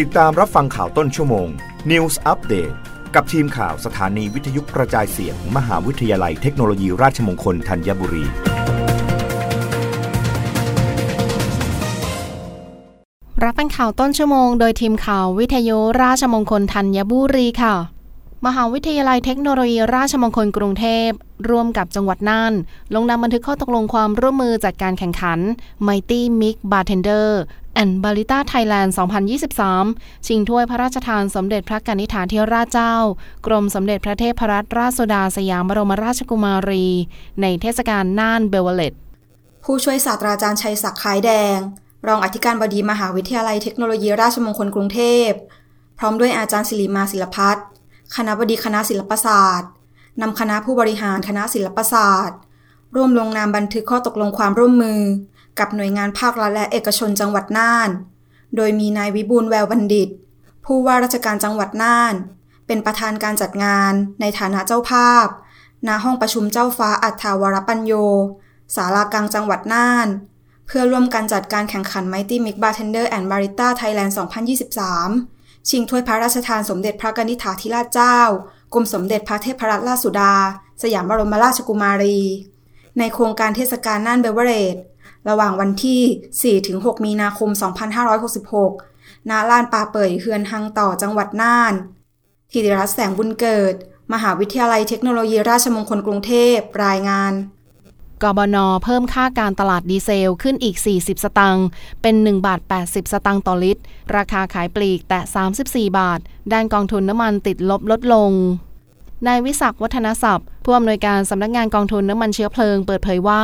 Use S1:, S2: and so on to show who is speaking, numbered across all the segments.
S1: ติดตามรับฟังข่าวต้นชั่วโมง News Update กับทีมข่าวสถานีวิทยุกระจายเสียงมมหาวิทยาลัยเทคโนโลยีราชมงคลธัญบุรี
S2: รับฟังข่าวต้นชั่วโมงโดยทีมข่าววิทยุราชมงคลธัญบุรีค่ะ มหาวิทยาลัยเทคโนโลยีราชมงคลกรุงเทพร่วมกับจังหวัดน่าน ลงนามบันทึกข้อตกลงความร่วมมือจัดการแข่งขัน Mighty Mix Bartender and Barista Thailand 2023 ชิงถ้วยพระราชทานสมเด็จพระกนิษฐาธิราชเจ้า กรมสมเด็จพระเทพรัตนราชสุดาสยามบรมราชกุมารี ในเทศกาลน่านเบลเลต
S3: ผู้ช่วยศาสตราจารย์ชัยศักดิ์คล้ายแดง รองอธิการบดีมหาวิทยาลัยเทคโนโลยีราชมงคลกรุงเทพ พร้อมด้วยอาจารย์ศิริมาศิลพัฒน์คณบดีคณะศิลปศาสตร์นำคณะผู้บริหารคณะศิลปศาสตร์ ร่วมลงนามบันทึกข้อตกลงความร่วมมือ กับหน่วยงานภาครัฐและเอกชนจังหวัดน่าน โดยมีนายวิบูลแววบัณฑิต ผู้ว่าราชการจังหวัดน่าน เป็นประธานการจัดงานในฐานะเจ้าภาพ ณ ห้องประชุมเจ้าฟ้าอัฏฐาวรปัญโย สารากลางจังหวัดน่าน เพื่อร่วมกันจัดการแข่งขัน Mighty Mix Bartender and Barista Thailand 2023 ชิงถ้วยพระราชทานสมเด็จพระกนิษฐาธิราชเจ้ากรมสมเด็จพระเทพรัตนราชสุดา สยามบรมราชกุมารี ในโครงการเทศกาลน่านเบเวอเรจ ระหว่างวันที่ 4-6 มีนาคม 2566 ณ ลานป่าเป่ยเฮือนฮังต่อจังหวัดน่านธีรรัตน์แสงบุญเกิด มหาวิทยาลัยเทคโนโลยีราชมงคลกรุงเทพ รายงาน
S2: กบนเพิ่มค่าการตลาดดีเซลขึ้นอีก 40 สตางค์ เป็น 1 บาท 80 สตางค์ต่อลิตร ราคาขายปลีกแต่ 34 บาท ด้านกองทุนน้ำมันติดลบลดลง นายวิศักดิ์วัฒนศัพท์ ผู้อำนวยการสำนักงานกองทุนน้ำมันเชื้อเพลิงเปิดเผยว่า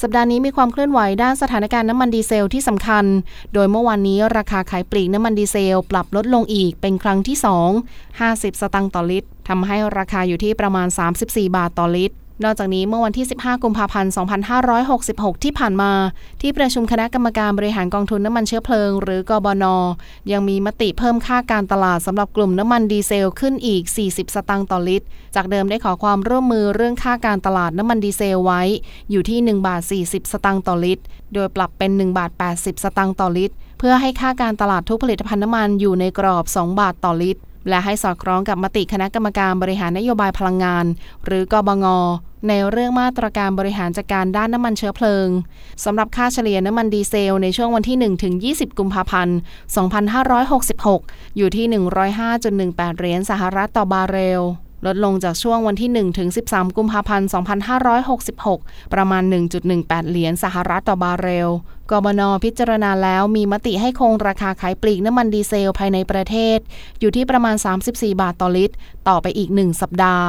S2: สัปดาห์นี้มีความเคลื่อนไหวด้านสถานการณ์น้ำมันดีเซลที่สำคัญ โดยเมื่อวานนี้ราคาขายปลีกน้ำมันดีเซลปรับลดลงอีกเป็นครั้งที่ 2 50 สตางค์ต่อลิตรทำให้ราคาอยู่ที่ประมาณ 34 บาทต่อลิตร นอกจากนี้เมื่อวันที่ 15 กุมภาพันธ์ 2566 ที่ผ่านมา ที่ประชุมคณะกรรมการบริหารกองทุนน้ำมันเชื้อเพลิง หรือกบน ยังมีมติเพิ่มค่าการตลาดสำหรับกลุ่มน้ำมันดีเซลขึ้นอีก 40 สตางค์ต่อลิตร จากเดิมได้ขอความร่วมมือเรื่องค่าการตลาดน้ำมันดีเซลไว้ อยู่ที่ 1 บาท 40 สตางค์ต่อลิตร โดยปรับเป็น 1 บาท 80 สตางค์ต่อลิตร เพื่อให้ค่าการตลาดทุกผลิตภัณฑ์น้ำมันอยู่ในกรอบ 2 บาทต่อลิตรและให้สอดคล้องกับมติคณะกรรมการบริหารนโยบายพลังงาน หรือกบง ในเรื่องมาตรการบริหารจัดการด้านน้ำมันเชื้อเพลิงสำหรับค่าเฉลี่ยน้ำมันดีเซลในช่วงวันที่ 1 ถึง 20 กุมภาพันธ์ 2566 อยู่ที่ 105.18 เหรียญสหรัฐต่อบาร์เรล ลดลงจากช่วงวันที่ 1 ถึง 13 กุมภาพันธ์ 2566 ประมาณ 1.18 เหรียญสหรัฐต่อบาร์เรลกบนพิจารณาแล้วมีมติให้คงราคาขายปลีกน้ำมันดีเซลภายในประเทศ อยู่ที่ประมาณ 34 บาทต่อลิตร ต่อไปอีก 1 สัปดาห์